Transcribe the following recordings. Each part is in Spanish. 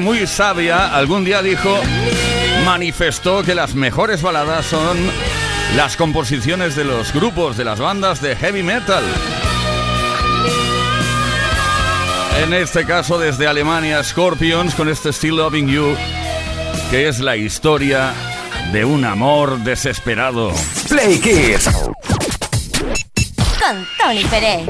Muy sabia algún día dijo, manifestó que las mejores baladas son las composiciones de los grupos, de las bandas de heavy metal. En este caso desde Alemania, Scorpions con este Still Loving You, que es la historia de un amor desesperado. Play Kids. Con Tony Pérez.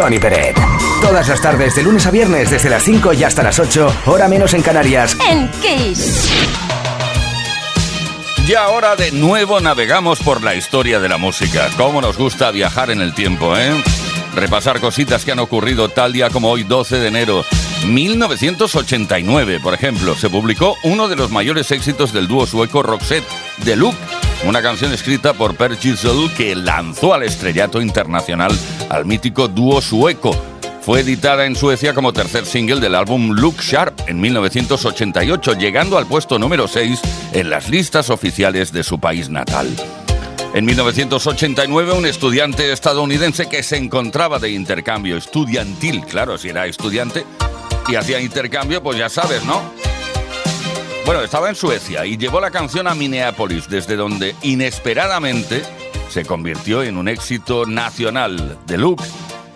Tony Peret. Todas las tardes, de lunes a viernes, desde las 5 y hasta las 8, hora menos en Canarias. En Kiss. Y ahora de nuevo navegamos por la historia de la música. Cómo nos gusta viajar en el tiempo, ¿eh? Repasar cositas que han ocurrido tal día como hoy, 12 de enero. 1989, por ejemplo, se publicó uno de los mayores éxitos del dúo sueco Roxette, The Look, una canción escrita por Per Gilsel que lanzó al estrellato internacional al mítico dúo sueco. Fue editada en Suecia como tercer single del álbum Look Sharp en 1988, llegando al puesto número 6 en las listas oficiales de su país natal. En 1989, un estudiante estadounidense que se encontraba de intercambio estudiantil, claro, si era estudiante y hacía intercambio, pues ya sabes, ¿no? Bueno, estaba en Suecia y llevó la canción a Minneapolis, desde donde inesperadamente se convirtió en un éxito nacional de Luke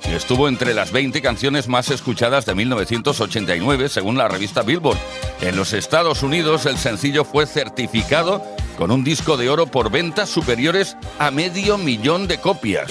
y estuvo entre las 20 canciones más escuchadas de 1989 según la revista Billboard. En los Estados Unidos el sencillo fue certificado con un disco de oro por ventas superiores a medio millón de copias.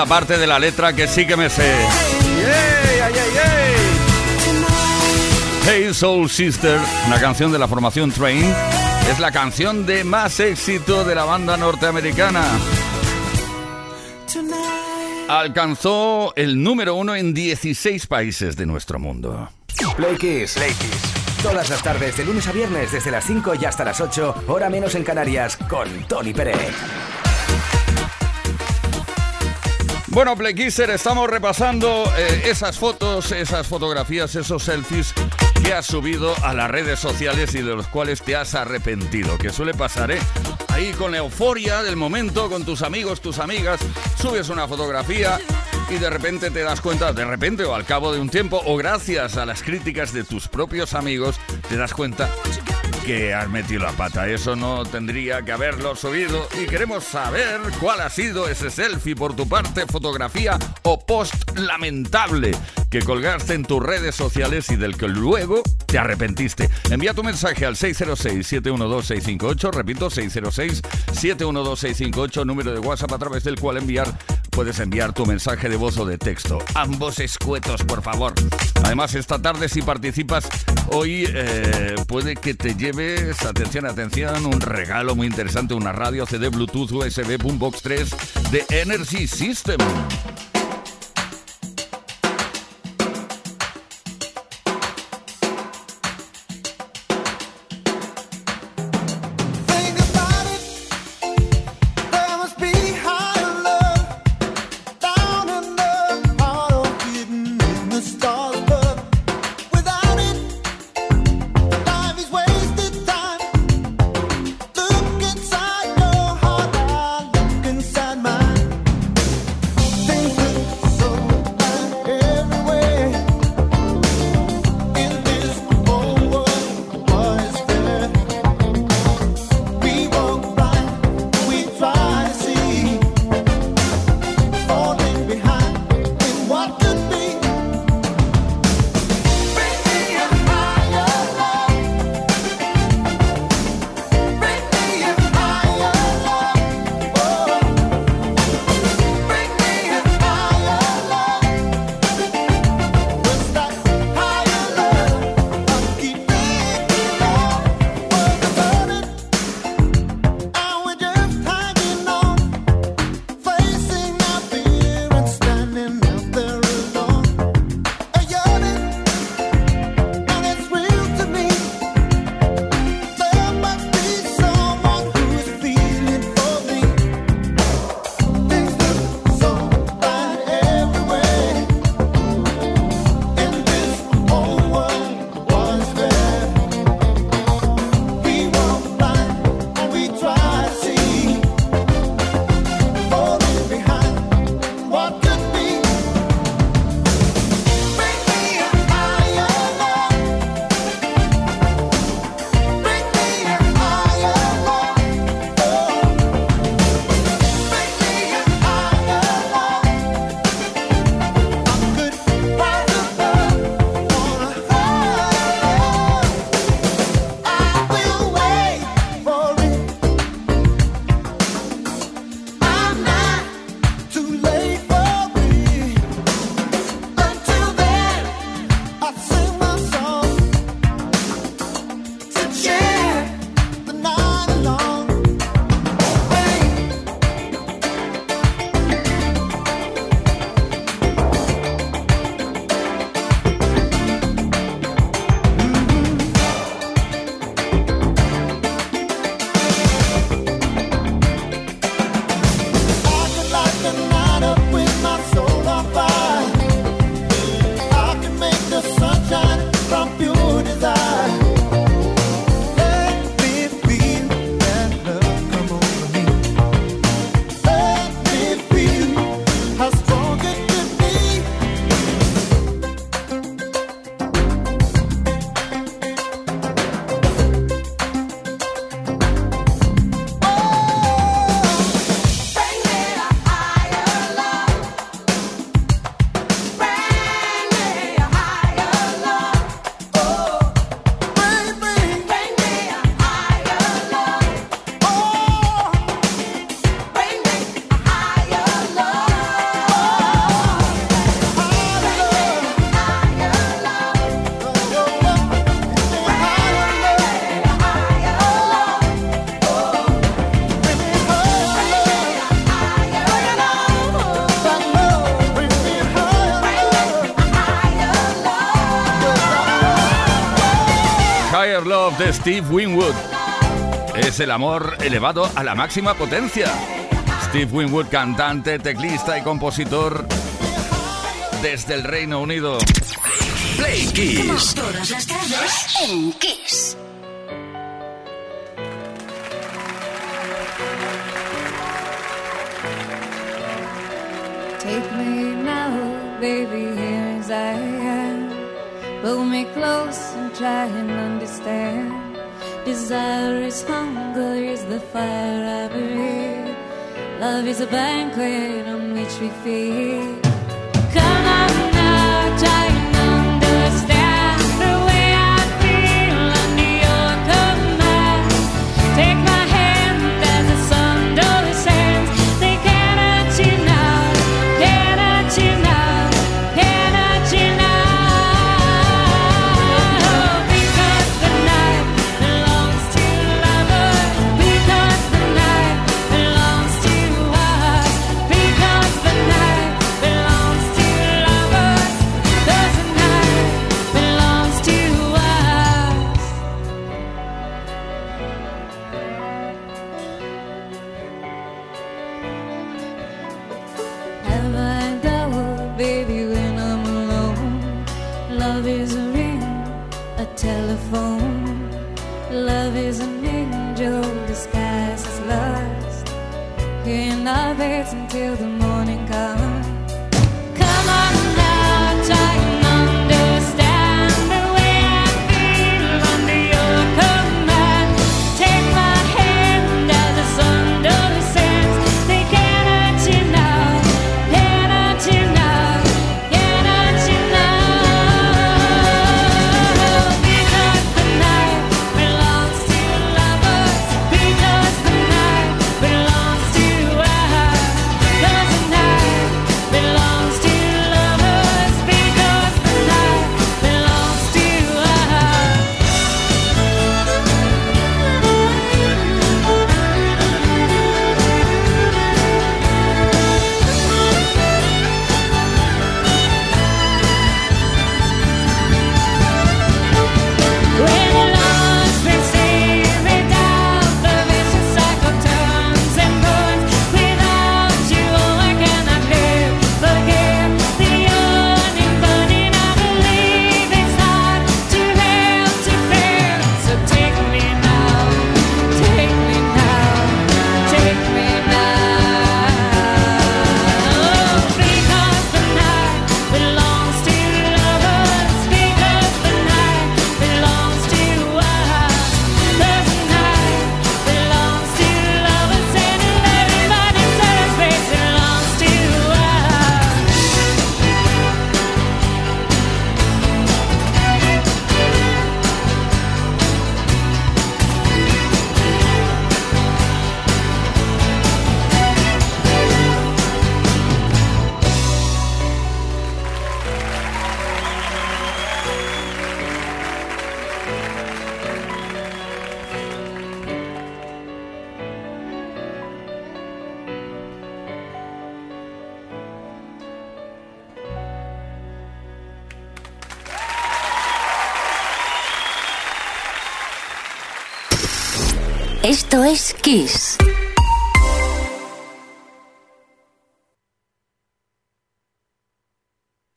La parte de la letra que sí que me sé. hey Soul Sister, una canción de la formación Train, es la canción de más éxito de la banda norteamericana. Alcanzó el número uno en 16 países de nuestro mundo. Play Kiss. Play Kiss. Todas las tardes, de lunes a viernes, desde las 5 y hasta las 8, hora menos en Canarias, con Tony Pérez. Bueno, Playkisser, estamos repasando eh, esas fotos, esas fotografías, esos selfies que has subido a las redes sociales y de los cuales te has arrepentido, que suele pasar, ¿eh? Ahí con la euforia del momento, con tus amigos, tus amigas, subes una fotografía y de repente te das cuenta, de repente o al cabo de un tiempo, o gracias a las críticas de tus propios amigos, te das cuenta que has metido la pata. Eso no tendría que haberlo subido. Y queremos saber cuál ha sido ese selfie por tu parte, fotografía o post lamentable que colgaste en tus redes sociales y del que luego te arrepentiste. Envía tu mensaje al 606-712-658, repito, 606-712-658, número de WhatsApp a través del cual enviar puedes enviar tu mensaje de voz o de texto. Ambos escuetos, por favor. Además, esta tarde si participas hoy eh, puede que te lleves, atención, atención, un regalo muy interesante, una radio CD Bluetooth USB Boombox 3 de Energy System. de Steve Winwood. Es el amor elevado a la máxima potencia. Steve Winwood, cantante, teclista y compositor desde el Reino Unido. Play Kiss. todas las tardes en Kiss. Take me now, baby, here as I am. Pull me close and try is a banquet on which we feed.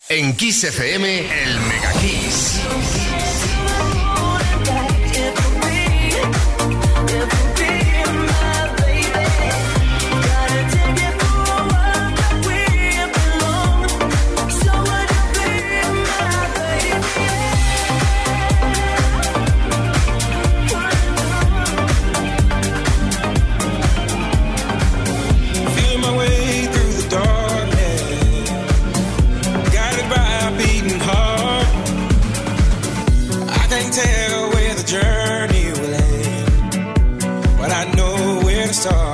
En Kiss FM, el star.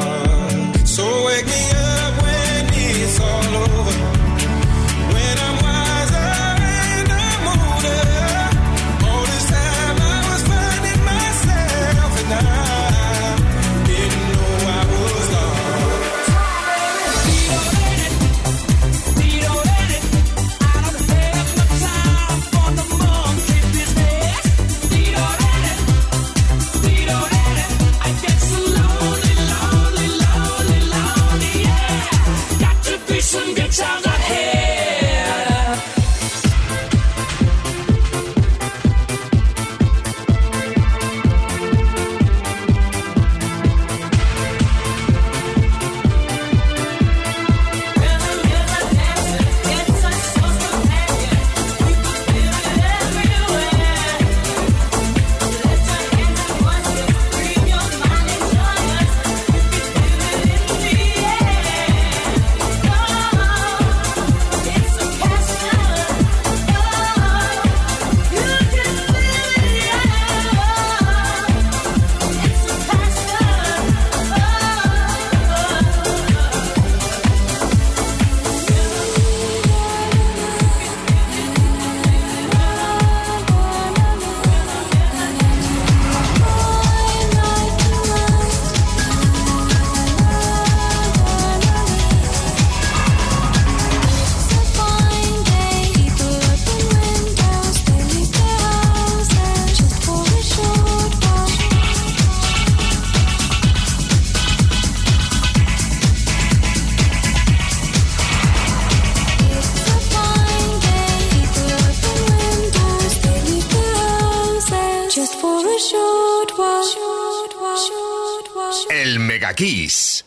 Kiss.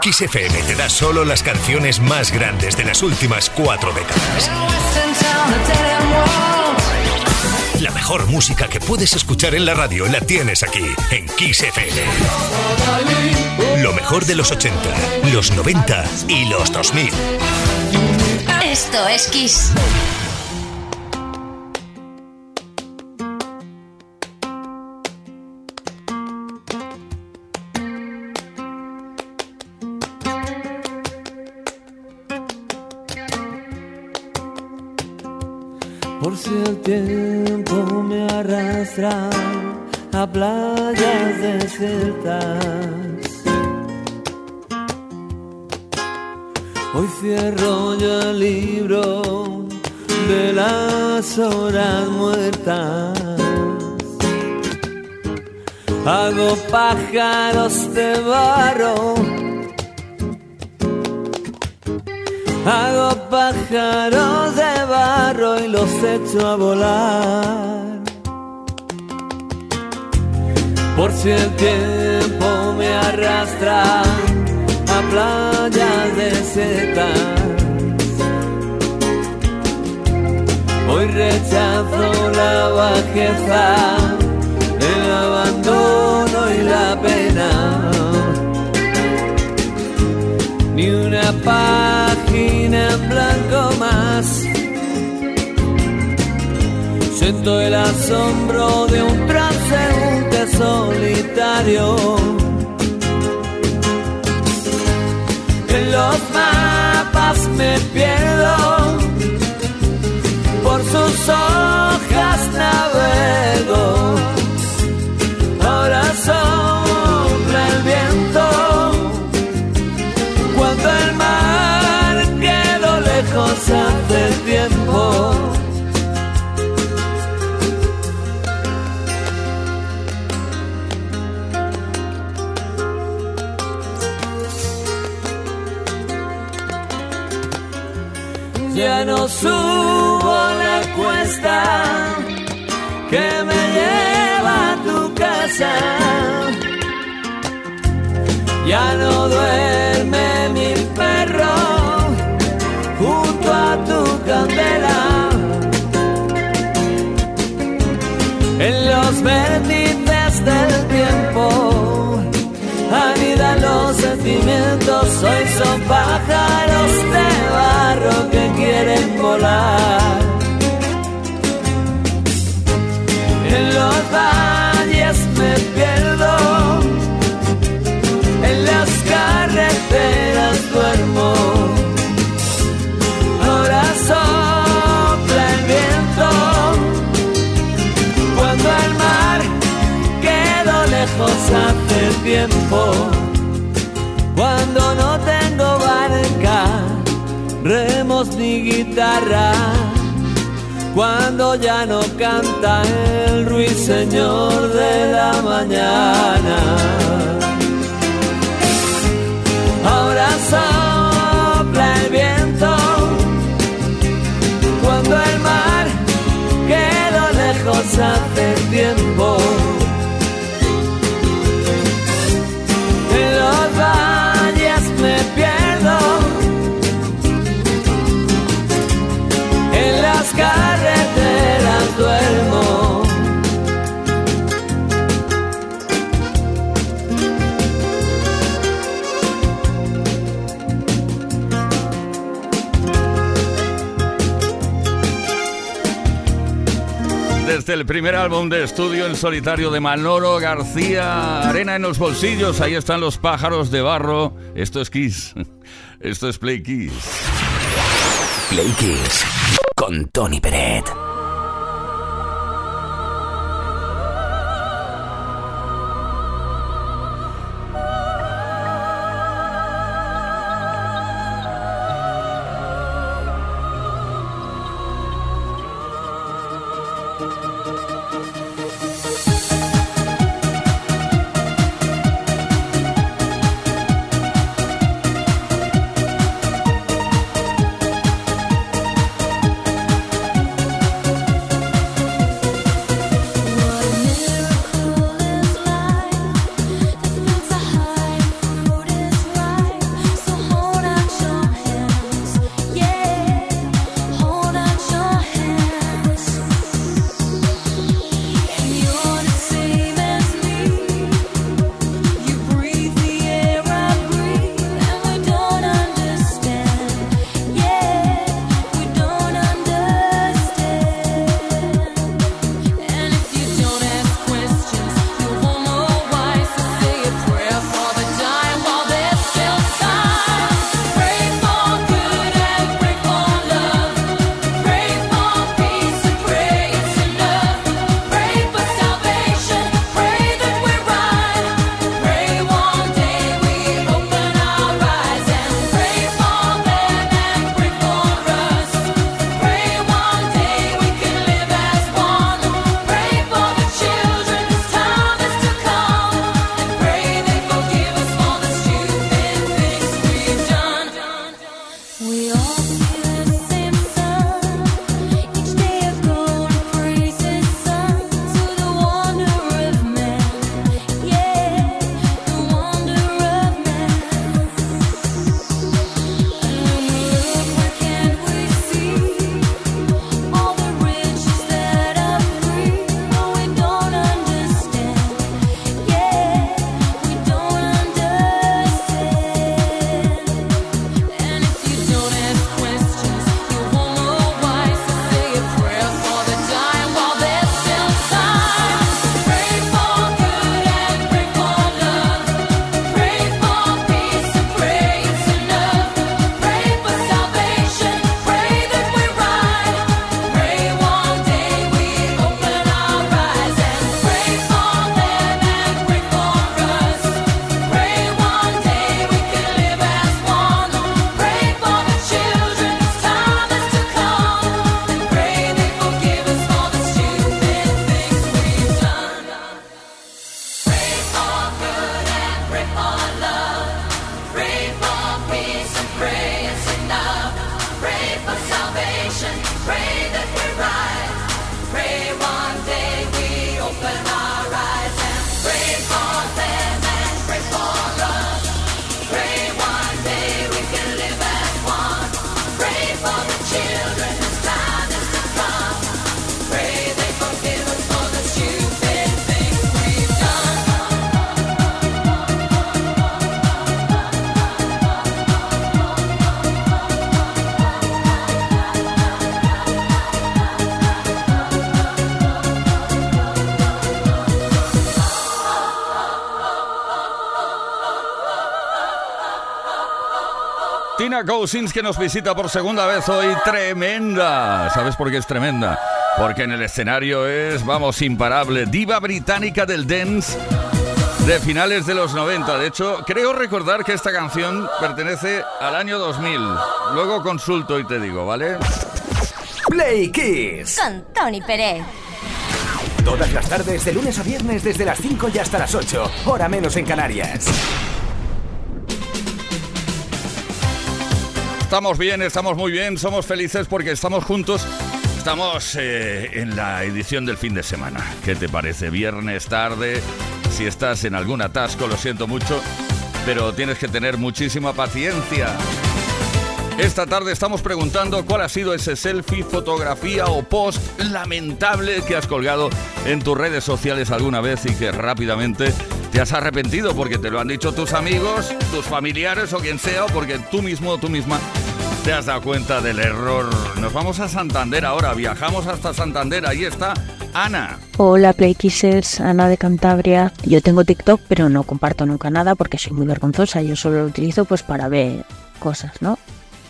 Kiss FM te da solo las canciones más grandes de las últimas cuatro décadas. La mejor música que puedes escuchar en la radio la tienes aquí, en Kiss FM. Lo mejor de los 80, los 90 y los 2000. Esto es Kiss. Tiempo me arrastra a playas desiertas. Hoy cierro yo el libro de las horas muertas. Hago pájaros de barro. Hago pájaros de barro y los echo a volar. Por si el tiempo me arrastra a playas desiertas. Hoy rechazo la bajeza, el abandono y la pena. Ni una página en blanco más. Siento el asombro de un transeúnte solitario. En los mapas me pierdo, por sus hojas navego. Lejos hace tiempo. Ya no subo la cuesta que me lleva a tu casa. Ya no duerme mi vértices del tiempo anidan los sentimientos. Hoy son pájaros de barro que quieren volar. En los valles me pierdo, en las carreteras duermo. Hace tiempo. Cuando no tengo barca, remos ni guitarra. Cuando ya no canta el ruiseñor de la mañana. Ahora sopla el viento. Cuando el mar quedó lejos hace tiempo. Desde el primer álbum de estudio en solitario de Manolo García, Arena en los bolsillos, ahí están los pájaros de barro. Esto es Kiss. Esto es Play Kiss. Play Kiss con Tony Peret. Cousins que nos visita por segunda vez hoy, tremenda. ¿Sabes por qué es tremenda? Porque en el escenario es, vamos, imparable, diva británica del dance de finales de los 90. De hecho, creo recordar que esta canción pertenece al año 2000. Luego consulto y te digo, ¿vale? Play Kiss. Con Tony Pérez. Todas las tardes, de lunes a viernes, desde las 5 y hasta las 8, hora menos en Canarias. Estamos bien, estamos muy bien, somos felices porque estamos juntos. Estamos eh, en la edición del fin de semana. ¿Qué te parece? Viernes tarde. Si estás en algún atasco, lo siento mucho, pero tienes que tener muchísima paciencia. Esta tarde estamos preguntando cuál ha sido ese selfie, fotografía o post lamentable que has colgado en tus redes sociales alguna vez y que rápidamente te has arrepentido porque te lo han dicho tus amigos, tus familiares o quien sea, o porque tú mismo o tú misma te has dado cuenta del error. Nos vamos a Santander ahora, viajamos hasta Santander, ahí está Ana. Hola Playkissers, Ana de Cantabria. Yo tengo TikTok, pero no comparto nunca nada porque soy muy vergonzosa. Yo solo lo utilizo pues para ver cosas, ¿no?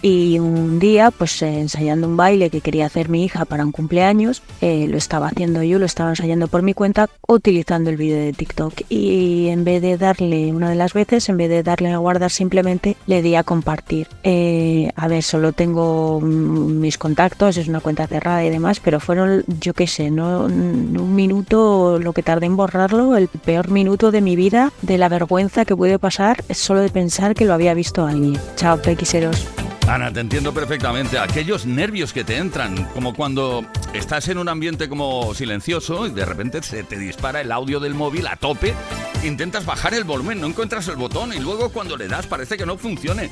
Y un día, pues eh, ensayando un baile que quería hacer mi hija para un cumpleaños, eh, lo estaba haciendo yo, lo estaba ensayando por mi cuenta utilizando el vídeo de TikTok. Y en vez de darle, una de las veces, en vez de darle a guardar simplemente, le di a compartir. Eh, a ver, solo tengo mm, mis contactos, es una cuenta cerrada y demás, pero fueron, yo qué sé, no un minuto lo que tardé en borrarlo, el peor minuto de mi vida, de la vergüenza que puede pasar, solo de pensar que lo había visto alguien. Chao, pequiseros. Ana, te entiendo perfectamente. Aquellos nervios que te entran, como cuando estás en un ambiente como silencioso y de repente se te dispara el audio del móvil a tope, intentas bajar el volumen, no encuentras el botón y luego cuando le das parece que no funcione.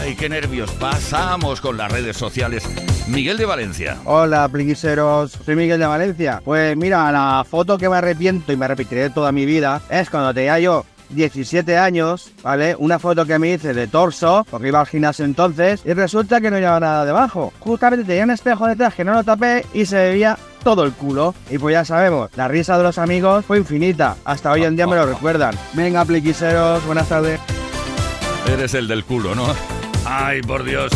Ay, qué nervios. Pasamos con las redes sociales. Miguel de Valencia. Hola, pliquiseros. Soy Miguel de Valencia. Pues mira, la foto que me arrepiento y me arrepentiré toda mi vida es cuando tenía yo 17 años, ¿vale? Una foto que me hice de torso, porque iba al gimnasio entonces, y resulta que no llevaba nada debajo. Justamente tenía un espejo detrás que no lo tapé y se veía todo el culo. Y pues ya sabemos, la risa de los amigos fue infinita. Hasta hoy en día me lo recuerdan. Venga, pliquiseros, buenas tardes. Eres el del culo, ¿no? Ay, por Dios.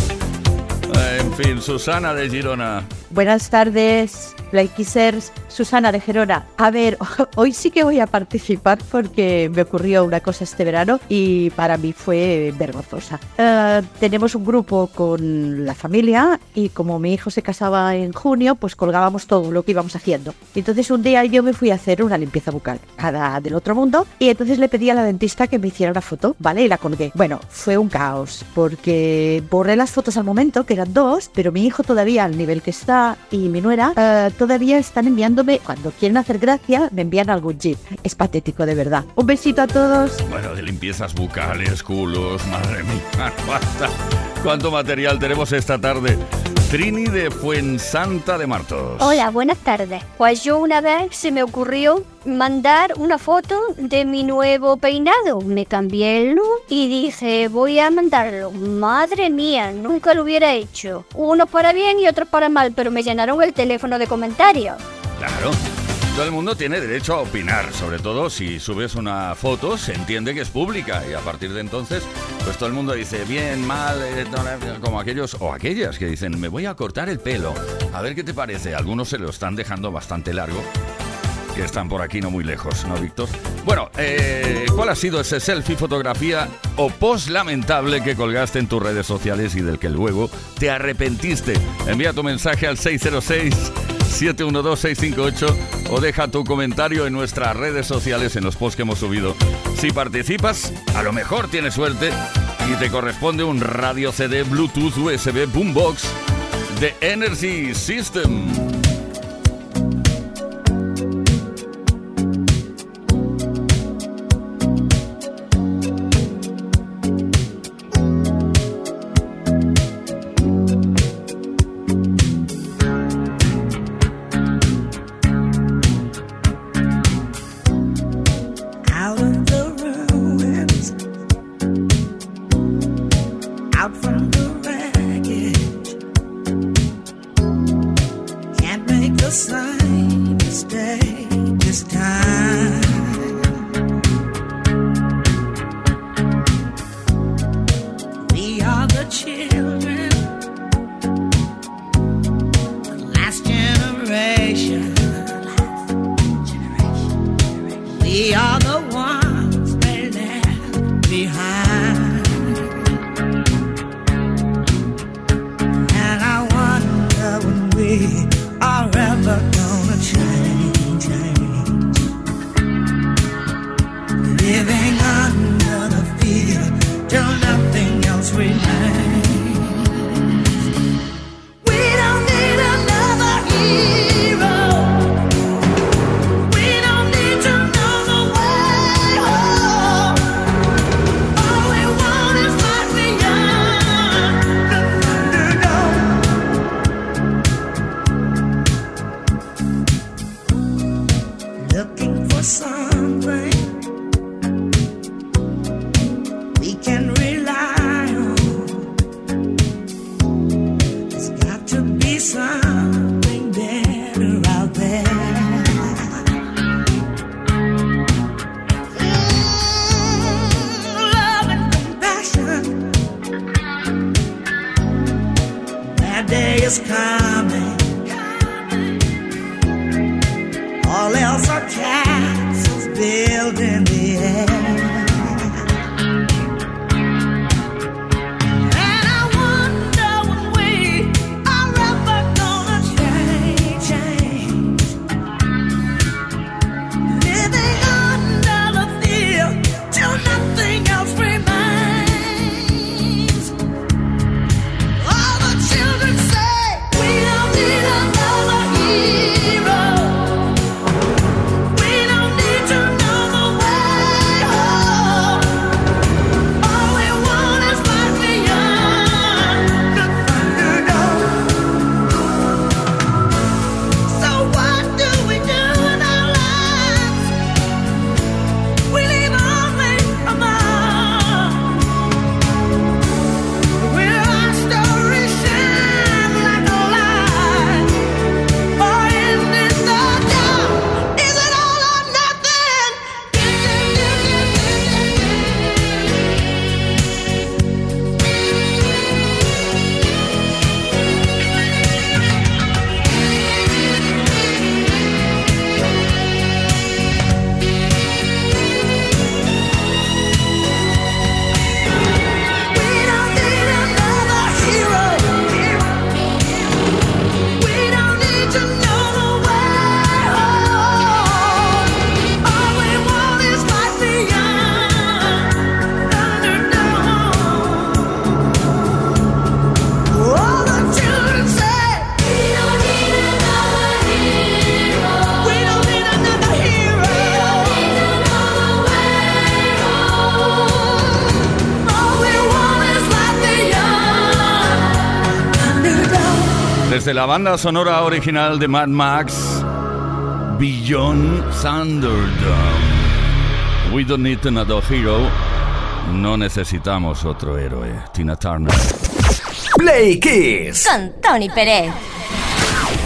En fin, Susana de Girona. Buenas tardes, Playkissers. Susana de Gerona. A ver, hoy sí que voy a participar porque me ocurrió una cosa este verano y para mí fue vergonzosa. Eh, tenemos un grupo con la familia y como mi hijo se casaba en junio, pues colgábamos todo lo que íbamos haciendo. Entonces un día yo me fui a hacer una limpieza bucal, cada del otro mundo, y entonces le pedí a la dentista que me hiciera una foto, ¿vale? Y la colgué. Bueno, fue un caos porque borré las fotos al momento, que eran dos, pero mi hijo todavía al nivel que está y mi nuera eh, todavía están enviándome, cuando quieren hacer gracia, me envían algún jeep. Es patético, de verdad. Un besito a todos. Bueno, de limpiezas bucales, culos, madre mía, cuánta- cuánto material tenemos esta tarde. Trini de Fuensanta de Martos. Hola, buenas tardes. Pues yo una vez se me ocurrió mandar una foto de mi nuevo peinado. Me cambié el look y dije, voy a mandarlo. Madre mía, nunca lo hubiera hecho. Unos para bien y otros para mal, pero me llenaron el teléfono de comentarios. Claro. Todo el mundo tiene derecho a opinar, sobre todo si subes una foto, se entiende que es pública y a partir de entonces, pues todo el mundo dice bien, mal, eh, como aquellos o aquellas que dicen, me voy a cortar el pelo, a ver qué te parece. Algunos se lo están dejando bastante largo, que están por aquí no muy lejos, ¿no, Víctor? Bueno, eh, ¿cuál ha sido ese selfie, fotografía o post lamentable que colgaste en tus redes sociales y del que luego te arrepentiste? Envía tu mensaje al 606. 712-658 o deja tu comentario en nuestras redes sociales en los posts que hemos subido. Si participas, a lo mejor tienes suerte y te corresponde un radio CD Bluetooth USB Boombox de Energy System. la banda sonora original de Mad Max, Beyond Thunderdome. We don't need another hero. No necesitamos otro héroe. Tina Turner. Play Kiss. Con Tony Pérez.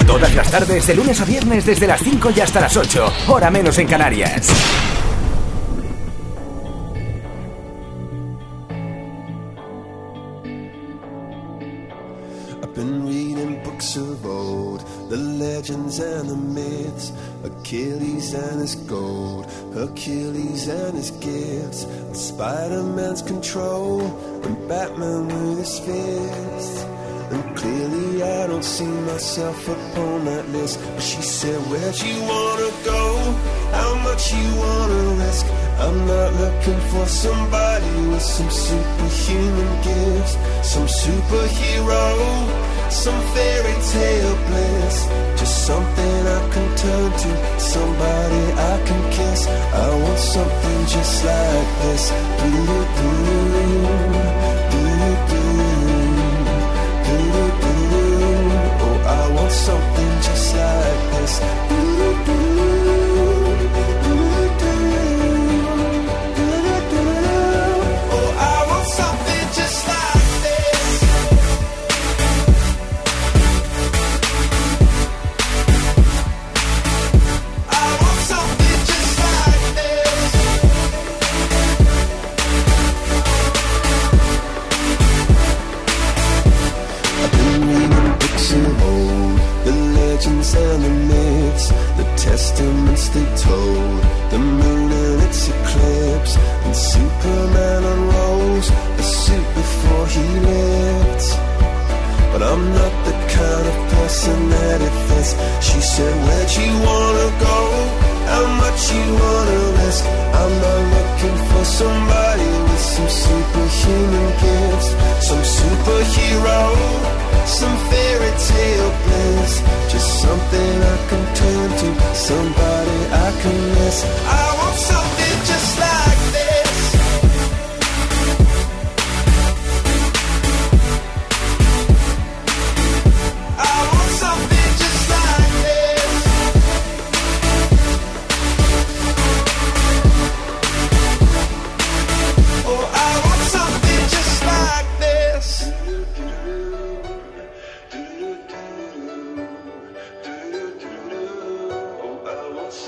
Todas las tardes, de lunes a viernes, desde las 5 y hasta las 8. Hora menos en Canarias. Achilles and his gifts, and Spider Man's control, and Batman with his fists. And clearly, I don't see myself upon that list. But she said, Where'd you wanna go? How much you wanna risk? I'm not looking for somebody with some superhuman gifts, some superhero some fairy tale bliss. Just something I can turn to, somebody I can kiss. I something just like this. Do you, do?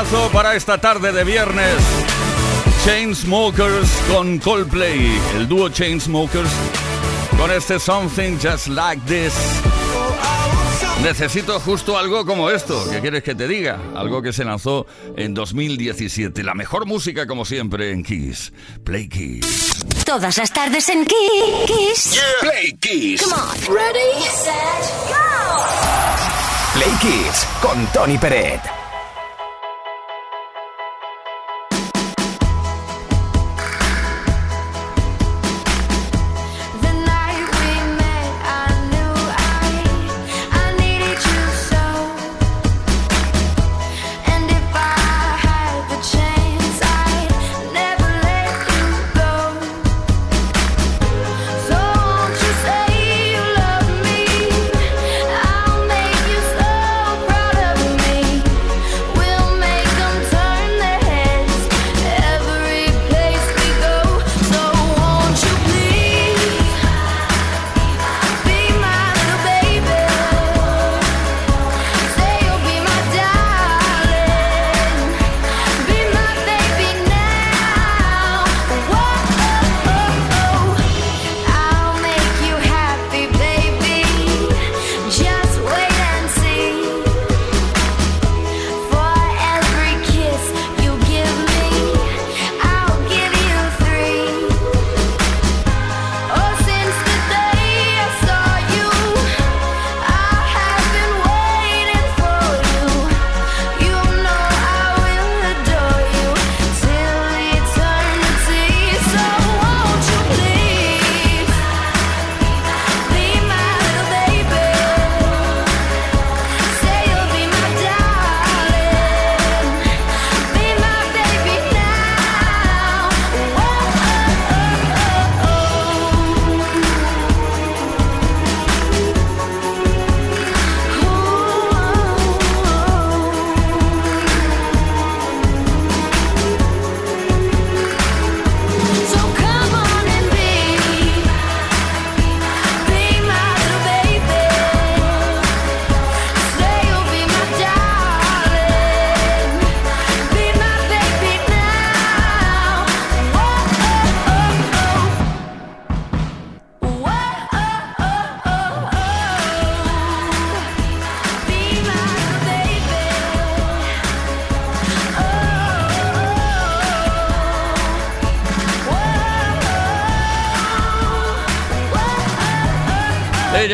temazo para esta tarde de viernes. Chainsmokers con Coldplay, el dúo Chainsmokers con este Something Just Like This. Necesito justo algo como esto, ¿qué quieres que te diga? Algo que se lanzó en 2017. La mejor música como siempre en Kiss. Play Kiss. Todas las tardes en Kiss. Yeah. Play Kiss. Come on. Ready, set, go. Play Kiss con Tony Peret.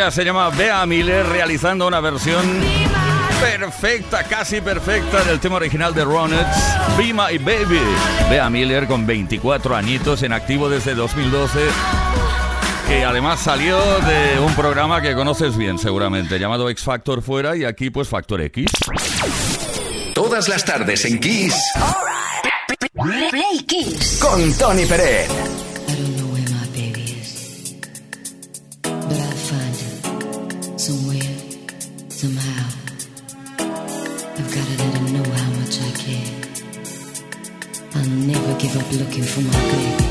Ella se llama Bea Miller realizando una versión perfecta, casi perfecta del tema original de Ronettes, Be My Baby. Bea Miller con 24 añitos en activo desde 2012 que además salió de un programa que conoces bien seguramente, llamado X Factor fuera y aquí pues Factor X. Todas las tardes en Kiss Play Kiss. con Tony Peret. Looking for my baby.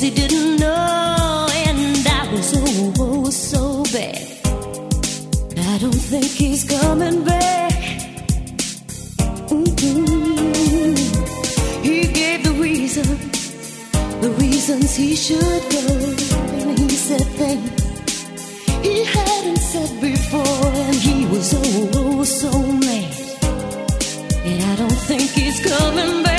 Things he didn't know, and I was oh, oh so bad. I don't think he's coming back. Mm-mm. He gave the reason, the reasons he should go, and he said things he hadn't said before, and he was oh, oh so mad. And I don't think he's coming back,